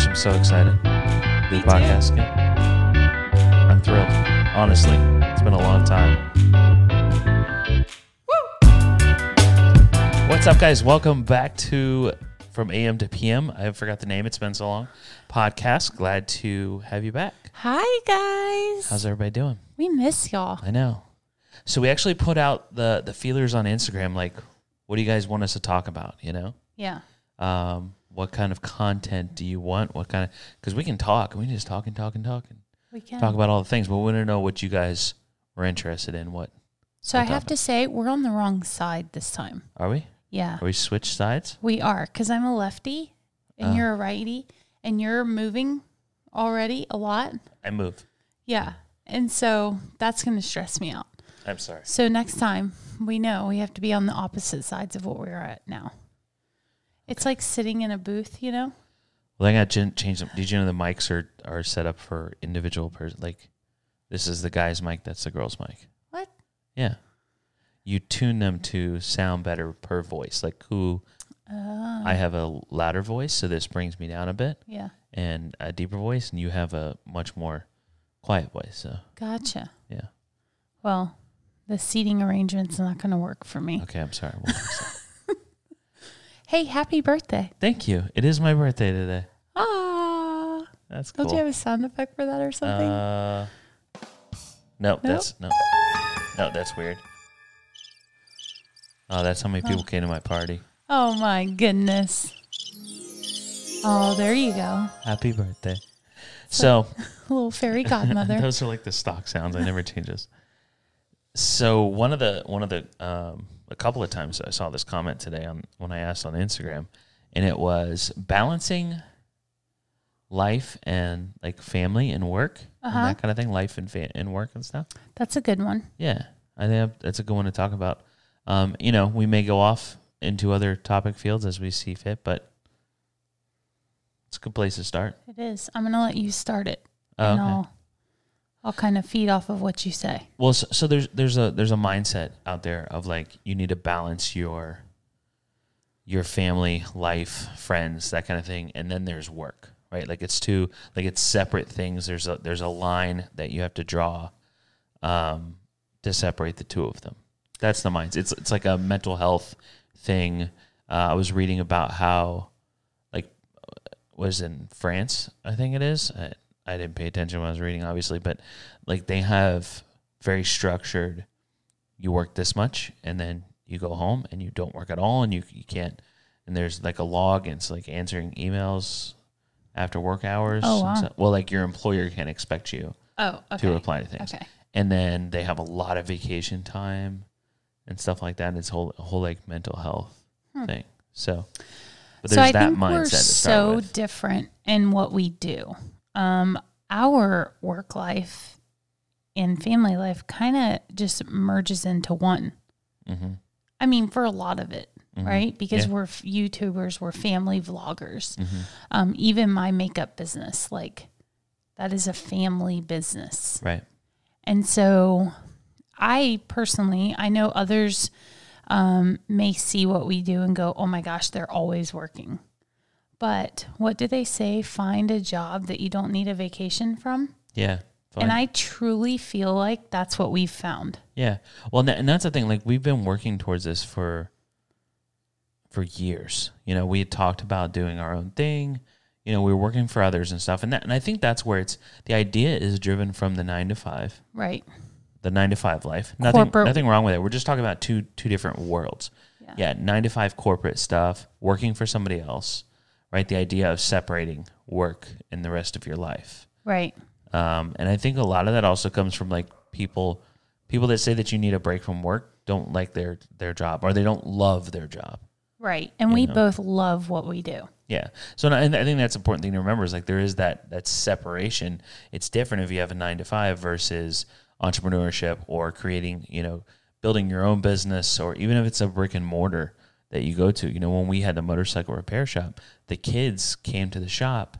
gosh, I'm so excited. The podcast. I'm thrilled. Honestly, it's been a long time. Woo! What's up, guys? Welcome back to From AM to PM. I forgot the name. It's been so long. Podcast. Glad to have you back. Hi guys. How's everybody doing? we miss y'all. I know. So we actually put out the the feelers on Instagram. Like, what do you guys want us to talk about? You know, Yeah. um, what kind of content do you want? What kind of? Because we can talk. We can just talk and talk and talk and We can. talk about all the things, but we want to know what you guys were interested in. What so I what have to say we're on the wrong side this time. are we? Yeah. Are we switched sides? We are cuz I'm a lefty and Oh. you're a righty and you're moving already a lot. I move. Yeah. And so that's going to stress me out. I'm sorry. So next time we know we have to be on the opposite sides of what we're at now. It's like sitting in a booth, you know? Well, I got to change them. Did you know the mics are are set up for individual person? Like, this is the guy's mic. That's the girl's mic. What? Yeah. You tune them to sound better per voice. Like who Oh. I have a louder voice, so this brings me down a bit, yeah. and a deeper voice, and you have a much more quiet voice. So Gotcha. yeah. Well, the seating arrangement's not going to work for me. Okay, I'm sorry. Well, I'm sorry. Hey, happy birthday. Thank you. It is my birthday today. Ah. That's cool. Don't you have a sound effect for that or something? Uh, no, that's no, no, that's weird. Oh, that's how many people came to my party. oh my goodness. Oh, there you go. Happy birthday! So little fairy godmother. those are like the stock sounds. I never change those. So one of the one of the um, a couple of times I saw this comment today on when I asked on Instagram, and it was balancing life and like family and work Uh-huh. and that kind of thing, life and fa- and work and stuff. That's a good one. Yeah, I think that's a good one to talk about. Um, you know, we may go off into other topic fields as we see fit, but it's a good place to start. It is. I'm going to let you start it. Oh, okay. I'll, I'll kind of feed off of what you say. Well, so, so there's there's a there's a mindset out there of like you need to balance your your family, life, friends, that kind of thing, and then there's work, right? Like it's two like it's separate things. There's a there's a line that you have to draw um, to separate the two of them. That's the mindset. It's it's like a mental health thing. Uh, I was reading about how like was in France, I think it is. I, I didn't pay attention when I was reading, obviously, but like they have very structured. You work this much, and then you go home, and you don't work at all, and you you can't. And there's like a log, and it's like answering emails after work hours. Oh, wow. stuff. Well, like your employer can't expect you Oh, okay. to reply to things, Okay. and then they have a lot of vacation time and stuff like that. It's whole whole like mental health thing. So, but Hmm. so there's I that think mindset we're so with. different in what we do. Um, our work life and family life kind of just merges into one. hmm I mean, for a lot of it, Mhm. right? Because Yeah. we're YouTubers, we're family vloggers. hmm Um, even my makeup business, like that is a family business. Right. And so I personally, I know others um, may see what we do and go, oh my gosh, they're always working. But what do they say? Find a job that you don't need a vacation from. Yeah. And. I truly feel like that's what we've found. Yeah. Well, and that's the thing. Like we've been working towards this for for years. You know, we had talked about doing our own thing. You know, we were working for others and stuff, and that, and I think that's where it's the idea is driven from the nine to five, Right. the nine to five life. Nothing, Corporate- nothing wrong with it. We're just talking about two two different worlds. Yeah. Yeah, nine to five corporate stuff, working for somebody else, right? The idea of separating work and the rest of your life. Right. Um, and I think a lot of that also comes from like people people that say that you need a break from work don't like their their job or they don't love their job. Right. And we know. both love what we do. Yeah. So and I think that's an important thing to remember is like there is that that separation. It's different if you have a 9 to 5 versus entrepreneurship or creating, you know, building your own business or even if it's a brick and mortar that you go to. You know, when we had the motorcycle repair shop, the kids came to the shop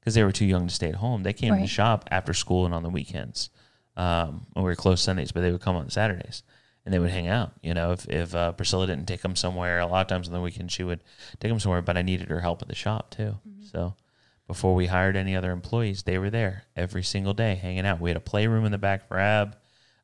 because they were too young to stay at home. They came to the shop after school and on the weekends. Um, we were closed Sundays, but they would come on Saturdays and they would hang out. You know, if if uh, Priscilla didn't take them somewhere, a lot of times on the weekend she would take them somewhere. But I needed her help at the shop too. So, before we hired any other employees, they were there every single day hanging out. We had a playroom in the back for Ab.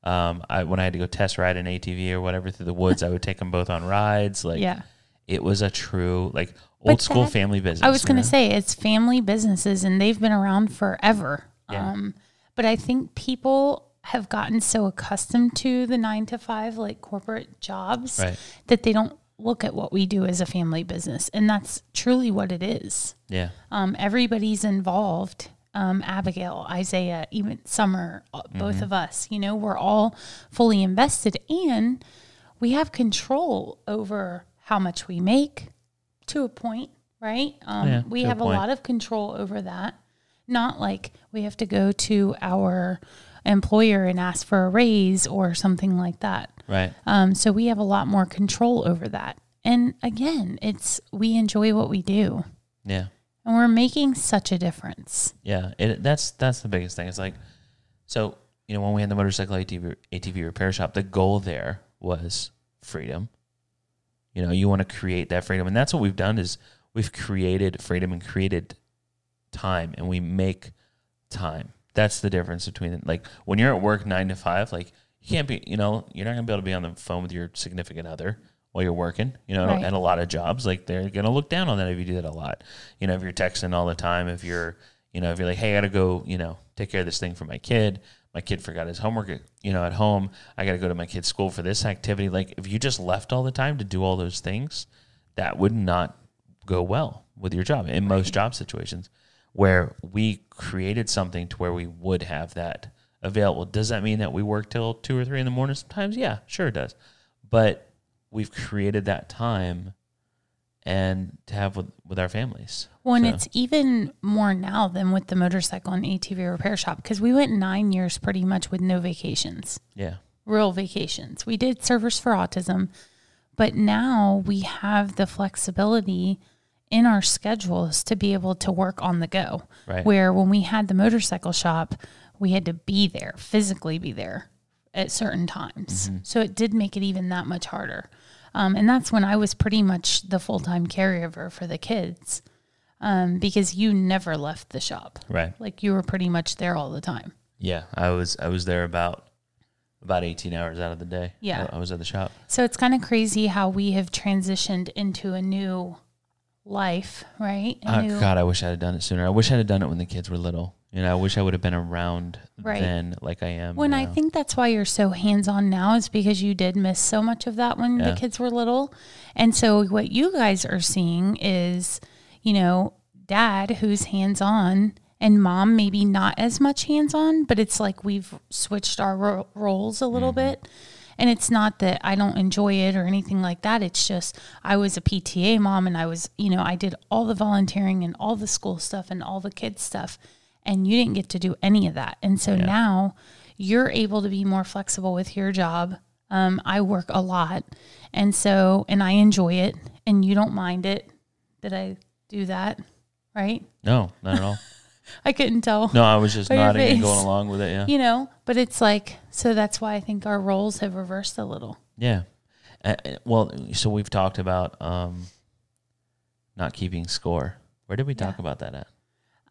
Um, I, when I had to go test ride an ATV or whatever through the woods, I would take them both on rides. Like, yeah. it was a true like But old school that- family business. I was going to say it's family businesses and they've been around forever. Yeah. Um, but I think people have gotten so accustomed to the nine to five, like corporate jobs, Right. that they don't look at what we do as a family business. And that's truly what it is. Yeah. Um, everybody's involved. Um, Abigail, Isaiah, even Summer, uh, both of us, you know, we're all fully invested and we have control over how much we make to a point, right? Um, Yeah, we a have a lot of control over that. Not like we have to go to our employer and ask for a raise or something like that. Right. Um, so we have a lot more control over that. And again, it's we enjoy what we do Yeah. And we're making such a difference. Yeah, it, that's that's the biggest thing. It's like, so you know, when we had the motorcycle ATV ATV repair shop, the goal there was freedom. You know, you want to create that freedom, and that's what we've done. Is we've created freedom and created time, and we make time. That's the difference between like when you're at work nine to five, like you can't be, you know, you're not gonna be able to be on the phone with your significant other while you're working. You know, Right. at a lot of jobs, like they're gonna look down on that if you do that a lot. You know, if you're texting all the time, if you're, you know, if you're like, hey, I gotta go, you know, take care of this thing for my kid. My kid forgot his homework, you know, at home. I got to go to my kid's school for this activity. Like, if you just left all the time to do all those things, that would not go well with your job in most job situations where we created something to where we would have that available. Does that mean that we work till two or three in the morning sometimes? Yeah, sure it does. But we've created that time and to have with, with our families. Well, and So- it's even more now than with the motorcycle and ATV repair shop because we went nine years pretty much with no vacations, Yeah. real vacations. We did servers for autism, but now we have the flexibility in our schedules to be able to work on the go. Right. Where when we had the motorcycle shop, we had to be there, physically be there at certain times. Mm-hmm. So it did make it even that much harder. Um, and that's when I was pretty much the full time caregiver for the kids um, because you never left the shop. Right. Like you were pretty much there all the time. Yeah, I was I was there about about 18 hours out of the day. Yeah. I, I was at the shop. So it's kind of crazy how we have transitioned into a new life, right? A Oh, new, God, I wish I had done it sooner. I wish I had done it when the kids were little. You know, I wish I would have been around Right. then, like I am. When I think that's why you're so hands on now is because you did miss so much of that when Yeah. the kids were little. And so what you guys are seeing is, you know, dad who's hands on and mom maybe not as much hands on, but it's like we've switched our ro- roles a little mm-hmm. bit. And it's not that I don't enjoy it or anything like that. It's just I was a PTA mom and I was, you know, I did all the volunteering and all the school stuff and all the kids stuff. And you didn't get to do any of that. And so Yeah. now you're able to be more flexible with your job. Um, I work a lot. And so, and I enjoy it. And you don't mind it that I do that, right? no, not at all. I couldn't tell. No, I was just nodding and going along with it. Yeah, You know, but it's like, so that's why I think our roles have reversed a little. yeah. Uh, uh, well, so we've talked about um, not keeping score. Where did we talk about that at?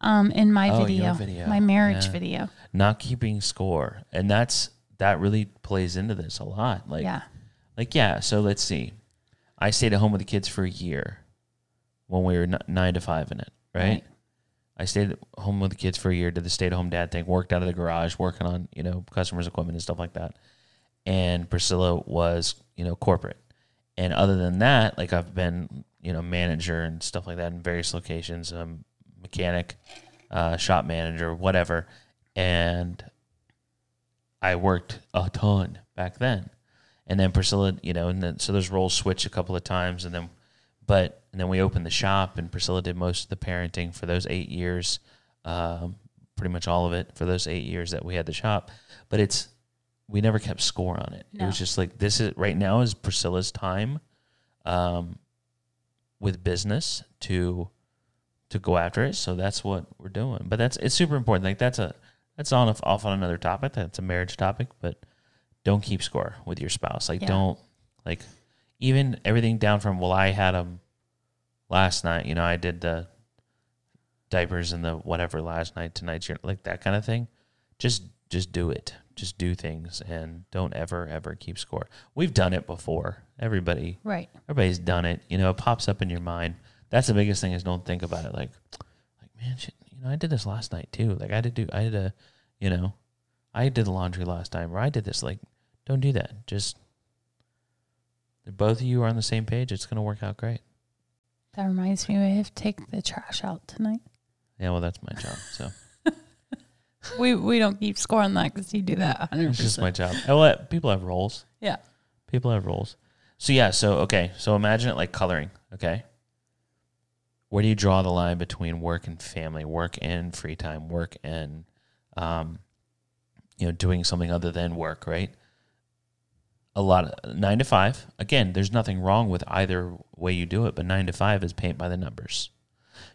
Um, in my Oh, video, video. my marriage Yeah. video. Not keeping score, and that's that really plays into this a lot. Like, yeah. like yeah. So let's see. I stayed at home with the kids for a year when we were n- nine to five in it, right? Right. I stayed at home with the kids for a year, did the stay at home dad thing, worked out of the garage, working on, you know, customers' equipment and stuff like that. And Priscilla was, you know, corporate. And other than that, like I've been, you know, manager and stuff like that in various locations, um, mechanic, uh, shop manager, whatever. And I worked a ton back then. And then Priscilla, you know, and then so those roles switched a couple of times and then but and then we opened the shop and Priscilla did most of the parenting for those eight years, um, pretty much all of it for those eight years that we had the shop. But it's we never kept score on it. It was just like this is right now is Priscilla's time, um, with business to to go after it. So that's what we're doing. But that's it's super important. Like that's a that's on off on another topic. That's a marriage topic, but don't keep score with your spouse. Like Yeah. don't like even everything down from well, I had them last night. You know, I did the diapers and the whatever last night, tonight's your like that kind of thing. Just just do it. Just do things and don't ever ever keep score. We've done it before. Everybody Right. everybody's done it. You know, it pops up in your mind. That's the biggest thing is don't think about it like like man, shit, you know, I did this last night too. Like I had to do I had to, you know, I did the laundry last time or I did this like don't do that. Just if both of you are on the same page, it's going to work out great. That reminds me, we have to take the trash out tonight. Yeah, well, that's my job. So we we don't keep score on that because you do that 100. it's just my job. Well, people have roles. Yeah. People have roles. So yeah, so okay, so imagine it like coloring. Okay, where do you draw the line between work and family, work and free time, work and, um, you know, doing something other than work, right? A lot of nine to five. Again, there's nothing wrong with either way you do it, but nine to five is paint by the numbers.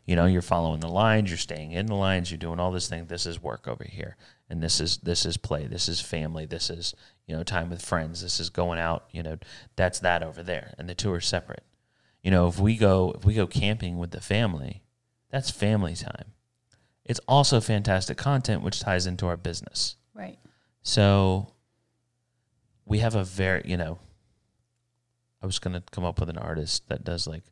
You know, you're following the lines, you're staying in the lines, you're doing all this thing. This is work over here, and this is this is play, this is family, this is you know time with friends, this is going out. You know, that's that over there, and the two are separate. You know, if we go if we go camping with the family, that's family time. It's also fantastic content, which ties into our business. Right. So we have a very, you know, I was going to come up with an artist that does like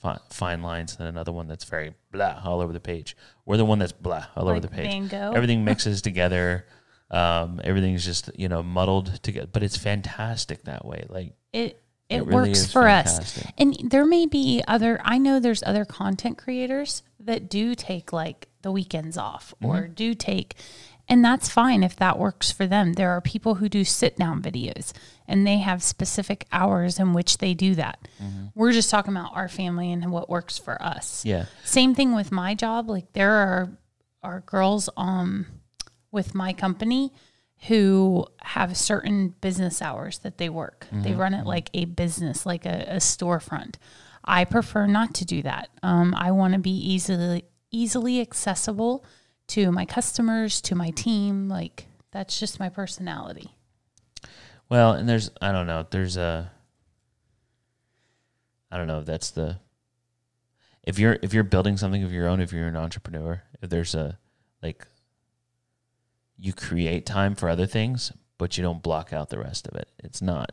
fi- fine lines and another one that's very blah all over the page. We're the one that's blah all over the page. Gogh. Everything mixes together. Um, everything's just, you know, muddled together, but it's fantastic that way. Like It it, it really works for us. And there may be other I know there's other content creators that do take like the weekends off Mm-hmm. or do take and that's fine if that works for them. There are people who do sit down videos and they have specific hours in which they do that. Mm-hmm. We're just talking about our family and what works for us. Yeah. Same thing with my job. Like there are are girls um with my company who have certain business hours that they work. They run it like a business, like a, a storefront. I prefer not to do that. Um, I want to be easily easily accessible to my customers, to my team. Like that's just my personality. Well, and there's I don't know, there's a I don't know if that's the if you're if you're building something of your own, if you're an entrepreneur, if there's a like you create time for other things, but you don't block out the rest of it. It's not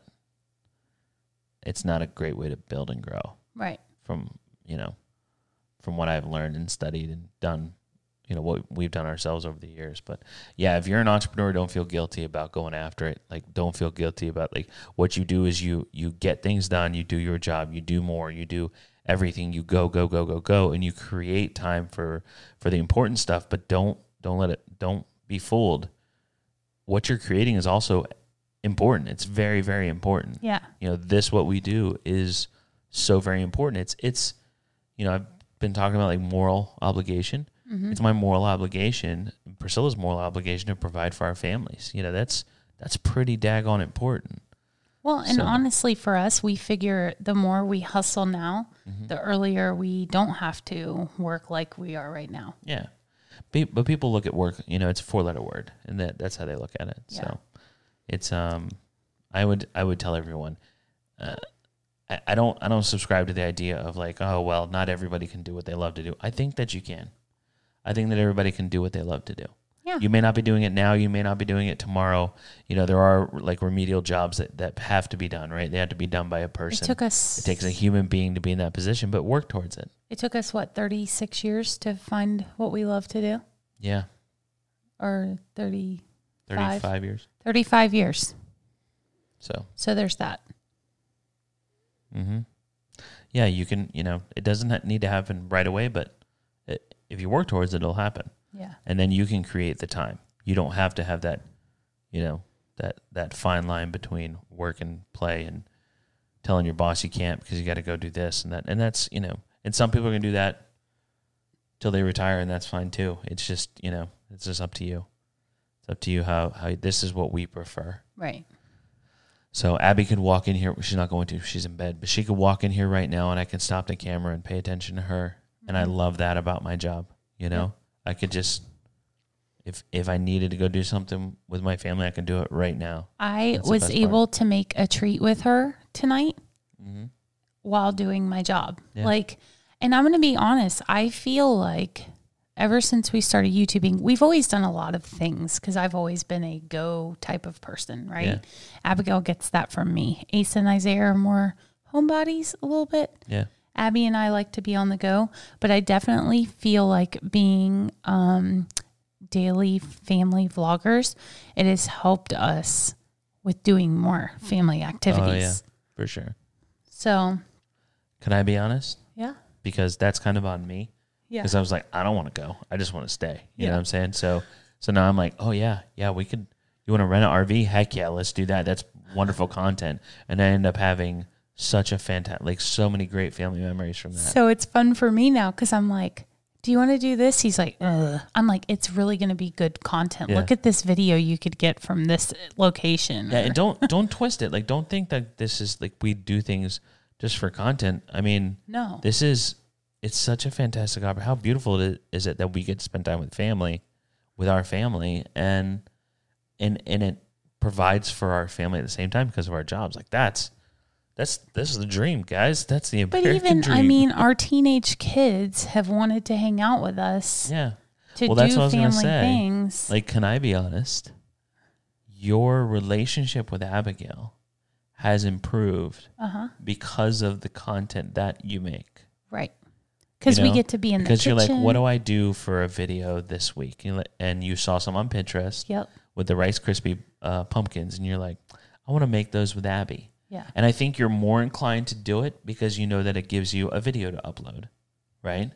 it's not a great way to build and grow Right. from, you know, from what I've learned and studied and done, you know, what we've done ourselves over the years. But yeah, if you're an entrepreneur, don't feel guilty about going after it. Like don't feel guilty about like what you do is you you get things done, you do your job, you do more, you do everything, you go, go, go, go, go, and you create time for for the important stuff, but don't don't let it don't be fooled. What you're creating is also important. It's very, very important Yeah. you know this what we do is so very important it's it's you know i've been talking about like moral obligation it's my moral obligation priscilla's moral obligation to provide for our families you know that's that's pretty daggone important Well, and So- honestly, for us, we figure the more we hustle now, Mm-hmm. the earlier we don't have to work like we are right now. yeah but people look at work you know it's a four letter word and that that's how they look at it. Yeah. so it's um i would i would tell everyone uh, I, I don't i don't subscribe to the idea of like oh well not everybody can do what they love to do. I think that you can. I think that everybody can do what they love to do Yeah. you may not be doing it now you may not be doing it tomorrow you know there are like remedial jobs that, that have to be done right they have to be done by a person. It took us it takes a human being to be in that position but work towards it It took us what, 36 years to find what we love to do? yeah Or 30 35 Five. years 35 years. so So there's that. Mm-hmm. Yeah, you can. You know, it doesn't need to happen right away, but it, if you work towards it, it'll happen, Yeah. and then you can create the time. You don't have to have that, you know, that that fine line between work and play, and telling your boss you can't because you got to go do this and that, and that's you know, and some people are gonna do that till they retire, and that's fine too. It's just you know, it's just up to you. It's up to you how how this is what we prefer. Right. So Abby could walk in here. She's not going to. She's in bed, but she could walk in here right now, and I can stop the camera and pay attention to her. And I mm-hmm. love that about my job. You know, I could just if if I needed to go do something with my family, I can do it right now. I That's was best part. able to make a treat with her tonight Mm-hmm. while doing my job. Yeah. Like, and I'm going to be honest, I feel like ever since we started YouTubing, we've always done a lot of things because I've always been a go type of person, right? Yeah. Abigail gets that from me. Asa and Isaiah are more homebodies a little bit. Yeah. Abby and I like to be on the go, but I definitely feel like being um, daily family vloggers, it has helped us with doing more family activities. Oh yeah, for sure. So, Can I be honest? yeah. Because that's kind of on me. Yeah. Because I was like, I don't want to go. I just want to stay. You Yeah. know what I'm saying? So, so now I'm like, oh yeah, yeah, we could. You want to rent an RV? Heck yeah, let's do that. That's wonderful content. And I end up having such a fantastic, like so many great family memories from that. So it's fun for me now because I'm like, do you want to do this? He's like, Ugh. I'm like, it's really going to be good content. Yeah. Look at this video you could get from this uh, location. Yeah, and don't don't twist it. Like, don't think that this is like we do things just for content. I mean, no. this is it's such a fantastic opportunity. How beautiful it is, is it that we get to spend time with family, with our family, and and and it provides for our family at the same time because of our jobs. Like that's that's this is the dream, guys. That's the but American even, dream. I mean, our teenage kids have wanted to hang out with us yeah. to Well, that's do what I was gonna family say. things. Like, can I be honest? Your relationship with Abigail has improved uh huh. because of the content that you make. Right. Because You we know, get to be in the Because kitchen. you're like, what do I do for a video this week? And you saw some on Pinterest Yep. with the Rice Krispie uh, pumpkins, and you're like, I want to make those with Abby. Yeah. And I think you're more inclined to do it because you know that it gives you a video to upload, right?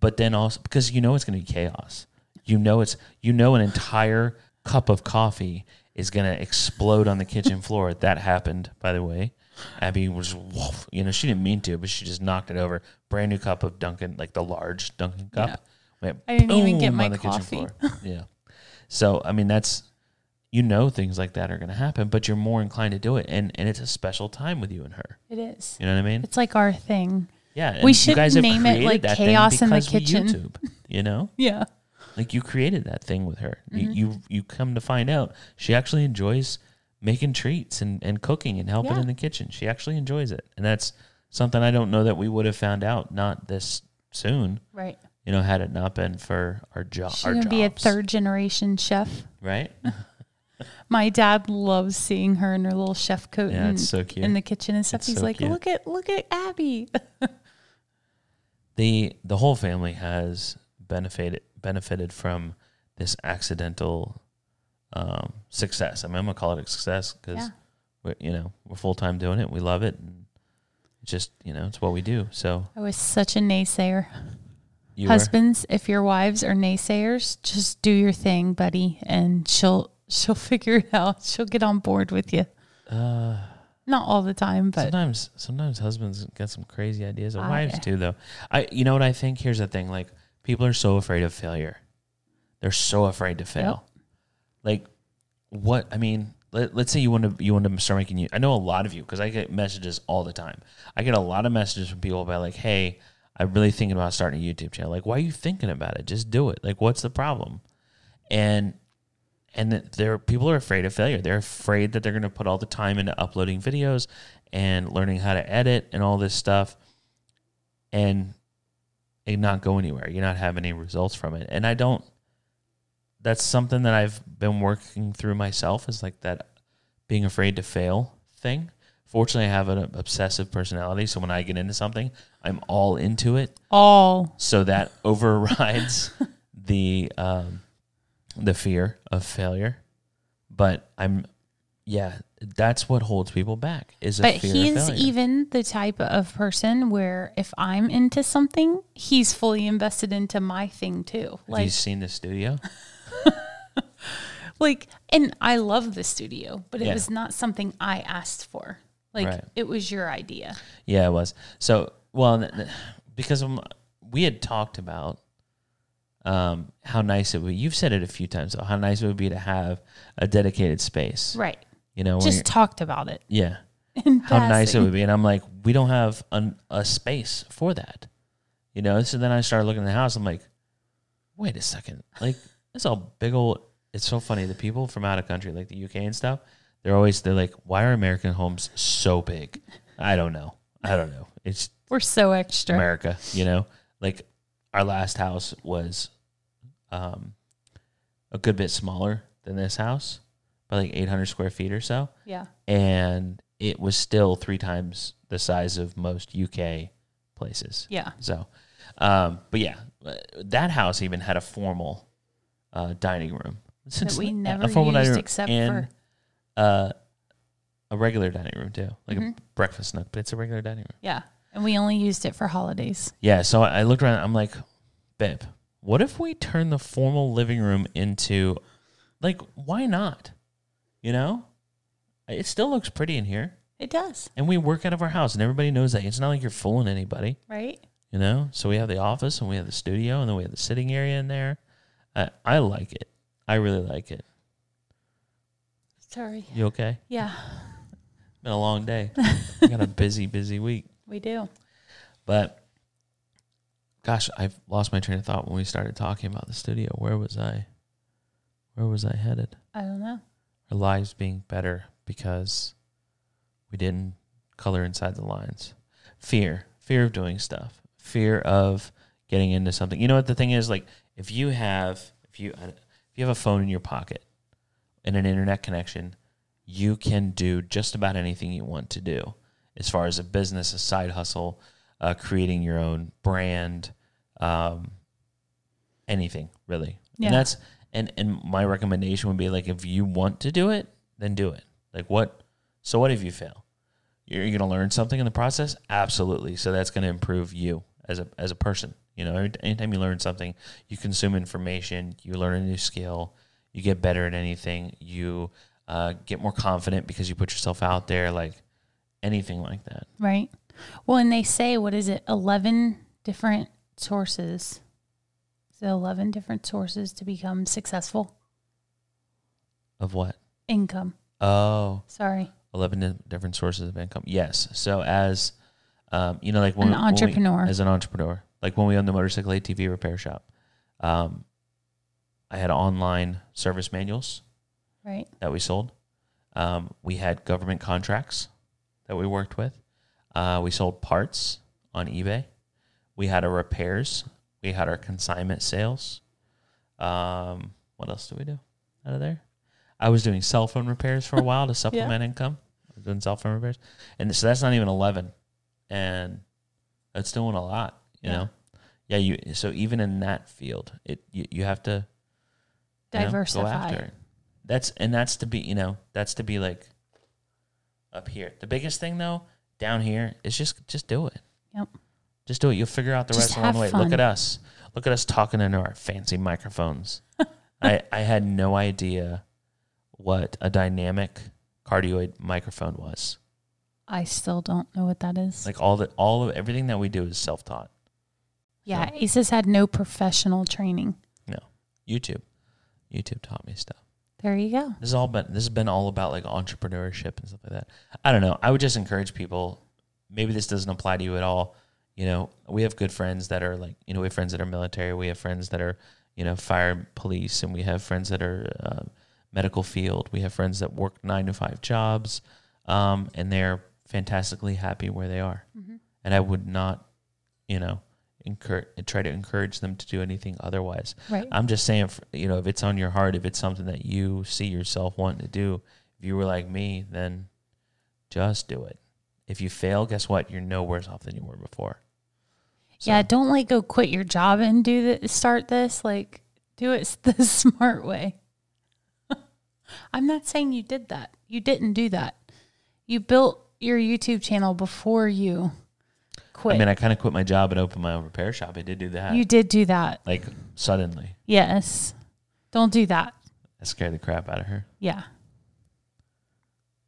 But then also because you know it's going to be chaos. You know it's you know an entire cup of coffee is going to explode on the kitchen floor. That happened, by the way. Abby was, woof, you know, she didn't mean to, but she just knocked it over. Brand new cup of Dunkin', like the large Dunkin' cup. Yeah. Went I didn't even get my on the kitchen coffee. yeah. So I mean, that's you know things like that are going to happen, but you're more inclined to do it, and and it's a special time with you and her. It is. You know what I mean? It's like our thing. Yeah. We should you guys have name it, like, that Chaos in the Kitchen. YouTube, you know, Yeah. like you created that thing with her. Mm-hmm. You, you you come to find out she actually enjoys making treats and and cooking and helping Yeah. in the kitchen. She actually enjoys it, and that's something I don't know that we would have found out not this soon. Right. You know, had it not been for our job, She's our going to be a third generation chef. right? My dad loves seeing her in her little chef coat Yeah, and so cute. in the kitchen and stuff. It's He's so like, cute. look at look at Abby. the the whole family has benefited benefited from this accidental um, success. I mean, I'm gonna call it a success because Yeah. we're you know we're full time doing it. We love it, and just you know it's what we do. So I was such a naysayer. you Husbands, if your wives are naysayers, just do your thing, buddy, and she'll she'll figure it out. She'll get on board with you. Uh, Not all the time, but sometimes sometimes husbands get some crazy ideas. And I- wives too, though. I you know what I think. Here's the thing: like people are so afraid of failure. They're so afraid to fail. Like what? I mean, let, let's say you want to you want to start making you. I know a lot of you because I get messages all the time. I get a lot of messages from people about like, hey. I'm really thinking about starting a YouTube channel. Like, why are you thinking about it? Just do it. Like, what's the problem? And and there people are afraid of failure. They're afraid that they're going to put all the time into uploading videos and learning how to edit and all this stuff, and it not go anywhere. You not have any results from it. And I don't. That's something that I've been working through myself. Is like that being afraid to fail thing. Fortunately, I have an obsessive personality, so when I get into something, I'm all into it all so that overrides the um, the fear of failure. But I'm, yeah, that's what holds people back is a but fear he's failure. even the type of person where if I'm into something, he's fully invested into my thing too. Have Like you seen the studio? like and I love the studio, but it Yeah. was not something I asked for. Like Right. it was your idea. Yeah, it was. So, well, because we had talked about um, how nice it would. You've said it a few times, though. How nice it would be to have a dedicated space. Right. You know, Just talked about it. yeah. In how nice it would be. And I'm like, we don't have an, a space for that. You know, so then I started looking at the house. I'm like, wait a second. Like, it's all big old. It's so funny. The people from out of country, like the UK and stuff, they're always, they're like, why are American homes so big? I don't know. I don't know. It's We're so extra. America, you know? Like, our last house was um, a good bit smaller than this house, by like 800 square feet or so, Yeah. and it was still three times the size of most UK places. Yeah. So, um, but yeah, that house even had a formal uh, dining room That we a never formal dining used room except and, for uh, a regular dining room too, like a Mhm. breakfast nook, but it's a regular dining room. yeah. And we only used it for holidays. Yeah, so I looked around. I'm like, babe, what if we turn the formal living room into, like, why not? You know, it still looks pretty in here, It does, and we work out of our house, and everybody knows that. It's not like you're fooling anybody, right? you know. So we have the office, and we have the studio, and then we have the sitting area in there. I I like it. I really like it. Sorry. You okay? Yeah, Been a long day. I got a busy, busy week. We do. But gosh, I've lost my train of thought when we started talking about the studio. Where was I? Where was I headed? I don't know. Our lives being better because we didn't color inside the lines. Fear, fear of doing stuff, fear of getting into something. You know what the thing is? Like if you have if you if you have a phone in your pocket and an internet connection, you can do just about anything you want to do as far as a business, a side hustle, uh, creating your own brand, um, anything really. Yeah. And that's and and my recommendation would be like if you want to do it, then do it. Like what? So what if you fail? You're going to learn something in the process, absolutely. So that's going to improve you as a as a person. You know, anytime you learn something, you consume information, you learn a new skill, you get better at anything, you uh, get more confident because you put yourself out there, like anything like that. Right. Well, and they say, what is it? 11 different sources. Is it 11 different sources to become successful? Of what? Income. Oh, Sorry. 11 different sources of income. Yes. So as um, you know, like when An when we- entrepreneur. as an entrepreneur, like when we owned the motorcycle ATV repair shop, um, I had online service manuals Right. that we sold. Um, we had government contracts that we worked with. Uh, we sold parts on eBay. We had our repairs. We had our consignment sales. Um, what else do we do out of there? I was doing cell phone repairs for a while to supplement income. I was doing cell phone repairs, and so that's not even eleven, and that's doing a lot. You Yeah. know, yeah. You so even in that field, it you, you have to you know, Diversify. go after it. That's and that's to be you know that's to be like up here. The biggest thing though down here is just just do it. Yep. Just do it. You'll figure out the Just rest along the way. have Look at us. Look at us talking into our fancy microphones. I I had no idea what a dynamic cardioid microphone was. I still don't know what that is. Like all the all of everything that we do is self taught. yeah. Asa's had no professional training. No. YouTube. YouTube taught me stuff. There you go. This has all been this has been all about like entrepreneurship and stuff like that. I don't know. I would just encourage people. Maybe this doesn't apply to you at all. You know, we have good friends that are like you know we have friends that are military. We have friends that are you know fire police, and we have friends that are uh, medical field. We have friends that work nine to five jobs, um, and they're fantastically happy where they are. Mhm. And I would not, you know, encourage try to encourage them to do anything otherwise. Right. I'm just saying, you know, if it's on your heart, if it's something that you see yourself wanting to do, if you were like me, then just do it. If you fail, guess what? You're no worse off than you were before. So, Yeah. Don't like go quit your job and do the, start this. Like do it the smart way. I'm not saying you did that. You didn't do that. You built your YouTube channel before you quit. I mean, I kind of quit my job and opened my own repair shop. I did do that, you did do that. like suddenly. Yes. Don't do that. I scared the crap out of her. Yeah.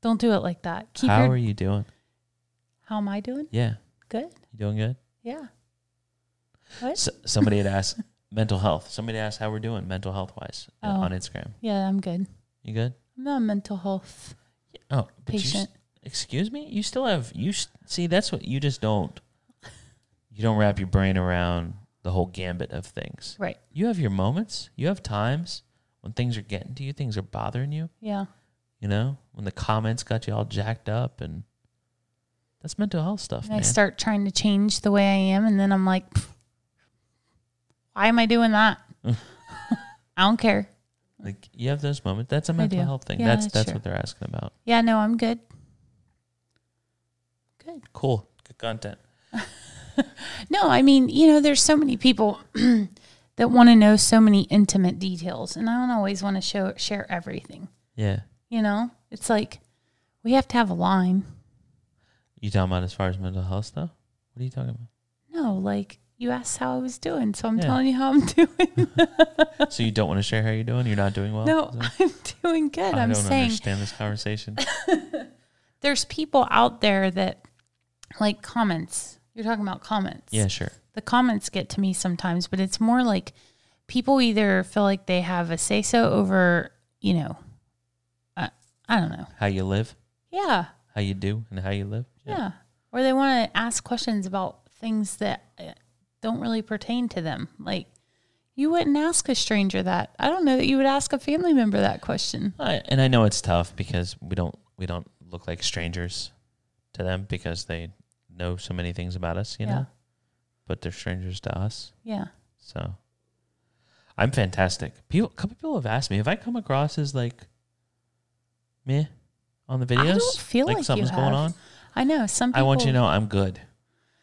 Don't do it like that. Keep How your. are you doing? how am I doing? Yeah, Good. you doing good? Yeah. What? S- somebody had asked mental health. Somebody asked how we're doing mental health wise uh, Oh. on Instagram. Yeah, I'm good. You good? I'm not mental health Oh, but you patient. excuse me you still have you see that's what you just don't you don't wrap your brain around the whole gambit of things Right. you have your moments you have times when things are getting to you things are bothering you Yeah. you know when the comments got you all jacked up and that's mental health stuff I start trying to change the way I am, and then I'm like, Why am I doing that? I don't care. Like you have those moments. That's a mental health thing. Yeah, that's that's that's true. what they're asking about. Yeah, no, I'm good. Good. Cool. Good content. No, I mean, you know, there's so many people that want to know so many intimate details, and I don't always want to show share everything. Yeah. You know, it's like we have to have a line. You talking about as far as mental health stuff? What are you talking about? No, like you asked how I was doing, so I'm Yeah. telling you how I'm doing. so you don't want to share how you're doing? You're not doing well? no, I'm doing good. I I'm don't saying understand this conversation. there's people out there that like comments. You're talking about comments. yeah, sure. the comments get to me sometimes, but it's more like people either feel like they have a say so over, you know, uh, I don't know. How you live, Yeah, how you do, and how you live. yeah. Or they want to ask questions about things that uh, don't really pertain to them. Like, you wouldn't ask a stranger that. I don't know that you would ask a family member that question. I, and I know it's tough because we don't we don't look like strangers to them because they know so many things about us, you Yeah. know. But they're strangers to us. Yeah. So I'm fantastic. People, a couple people have asked me if I come across as like meh on the videos. I don't feel like, something's you going on. I know some people. I want you to know I'm good.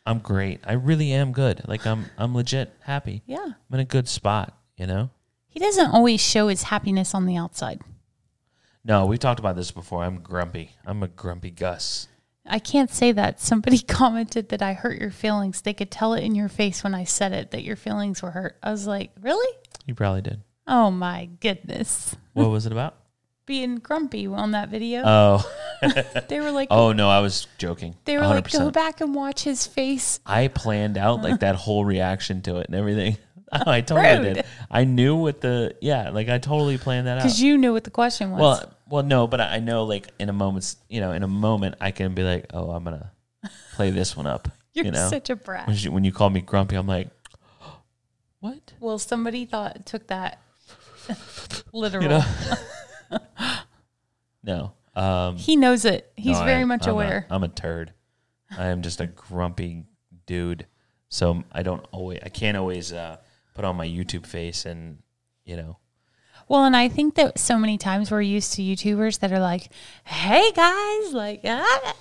I'm great. I really am good. Like I'm I'm legit happy. Yeah. I'm in a good spot, you know? He doesn't always show his happiness on the outside. No, we've talked about this before. I'm grumpy. I'm a grumpy Gus. I can't say that. Somebody commented that I hurt your feelings. They could tell it in your face when I said it that your feelings were hurt. I was like, really? You probably did. Oh my goodness. What was it about? Being grumpy on that video. Oh, they were like, oh no, I was joking. they were like, 100%. go back and watch his face. I planned out like that whole reaction to it and everything. I totally Rude. did. I knew what the yeah, like I totally planned that out. Because you knew what the question was. Well, well, no, but I know like in a moment, you know, in a moment I can be like, oh, I'm gonna play this one up. You're you know, such a brat. when you, when you call me grumpy, I'm like, what? Well, somebody thought took that literal. You no. Um, he knows it. He's no, very I- much I'm aware. I'm a turd. I am just a grumpy dude. So I don't always, I can't always uh, put on my YouTube face and you know, Well, and I think that so many times we're used to YouTubers that are like, "Hey guys," like ah,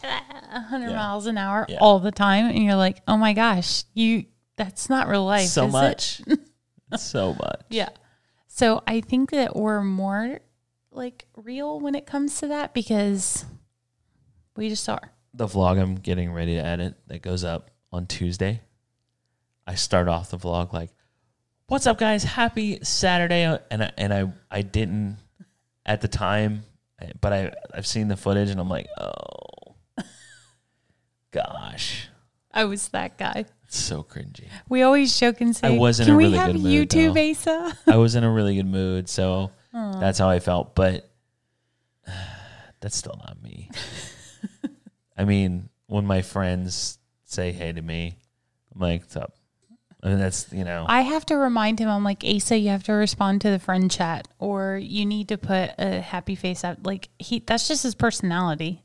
100 Yeah. miles an hour Yeah. all the time, and you're like, "Oh my gosh, you that's not real life." so is it?" much, so much. Yeah. So I think that we're more like real when it comes to that because we just are. the vlog I'm getting ready to edit that goes up on Tuesday. I start off the vlog like, "What's up, guys? Happy Saturday!" And I, and I I didn't at the time, but I I've seen the footage and I'm like, "Oh, gosh, I was that guy. it's so cringy." We always joke and say, I was in "Can a we have good mood, YouTube, though. Asa?" I was in a really good mood, so that's how I felt. But that's still not me. I mean, when my friends say hey to me, I'm like, "What's up?" I mean, that's you know, I have to remind him. I'm like, Asa, you have to respond to the friend chat, or you need to put a happy face out. Like he, that's just his personality.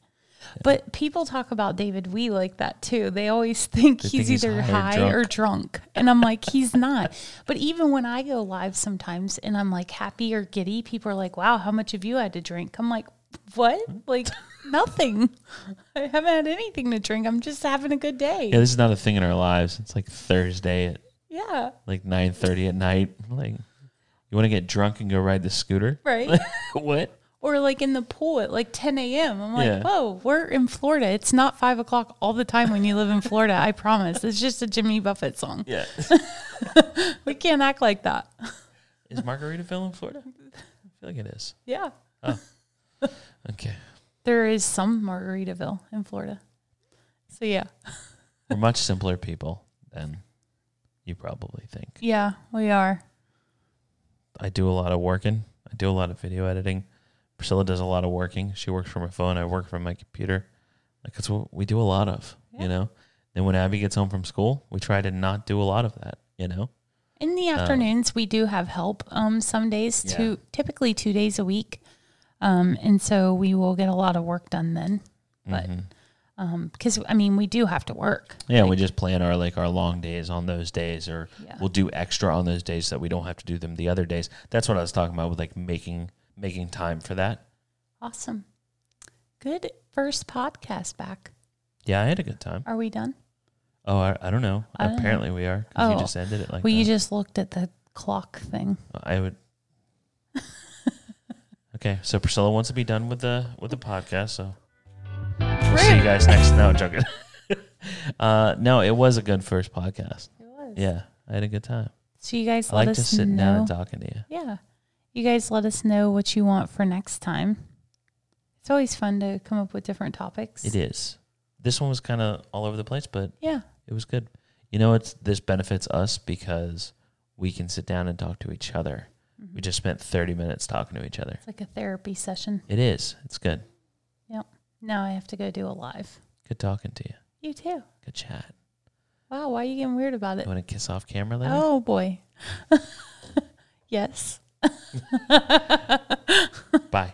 But people talk about David Wee like that too. They always think They he's think he's either high high or or drunk, and I'm like, he's not. But even when I go live sometimes, and I'm like happy or giddy, people are like, "Wow, how much have you had to drink?" I'm like, "What? Like nothing. I haven't had anything to drink. I'm just having a good day." yeah, this is not a thing in our lives. It's like Thursday at yeah like 9:30 at night. Like, you want to get drunk and go ride the scooter? right. what? or like in the pool at like 10 a.m. I'm like, Yeah. whoa, we're in Florida. It's not five o'clock all the time when you live in Florida. I promise. It's just a Jimmy Buffett song. Yeah. We can't act like that. is Margaritaville in Florida? I feel like it is. Yeah. Oh. Okay. There is some Margaritaville in Florida. So yeah. We're much simpler people than you probably think. Yeah, we are. I do a lot of working. I do a lot of video editing. Priscilla does a lot of working. She works from her phone. I work from my computer. Like that's what we do a lot of, Yeah. you know. Then when Abby gets home from school, we try to not do a lot of that, you know. In the afternoons, we do have help. Um, some days, Yeah. two typically two days a week, um, and so we will get a lot of work done then. But Mhm. Um, because I mean we do have to work. Yeah, we just plan our like our long days on those days, or Yeah. we'll do extra on those days so that we don't have to do them the other days. That's what I was talking about with like making making time for that. Awesome. Good first podcast back. Yeah, I had a good time. Are we done? Oh, I, I don't know. I don't know. Apparently we are Oh. you just ended it like well, that. you just looked at the clock thing. I would. okay, so Priscilla wants to be done with the with the podcast, so we'll see you guys next. No, I'm joking. uh, no, it was a good first podcast. It was. Yeah, I had a good time. So you guys I like us just sitting know. down and talking to you. Yeah. You guys let us know what you want for next time. It's always fun to come up with different topics. It is. This one was kind of all over the place, but Yeah. it was good. You know, it's this benefits us because we can sit down and talk to each other. We just spent 30 minutes talking to each other. It's like a therapy session. It is. It's good. Now I have to go do a live. Good talking to you. You too. Good chat. Wow, why are you getting weird about it? You want to kiss off camera later? Oh boy. yes. Bye.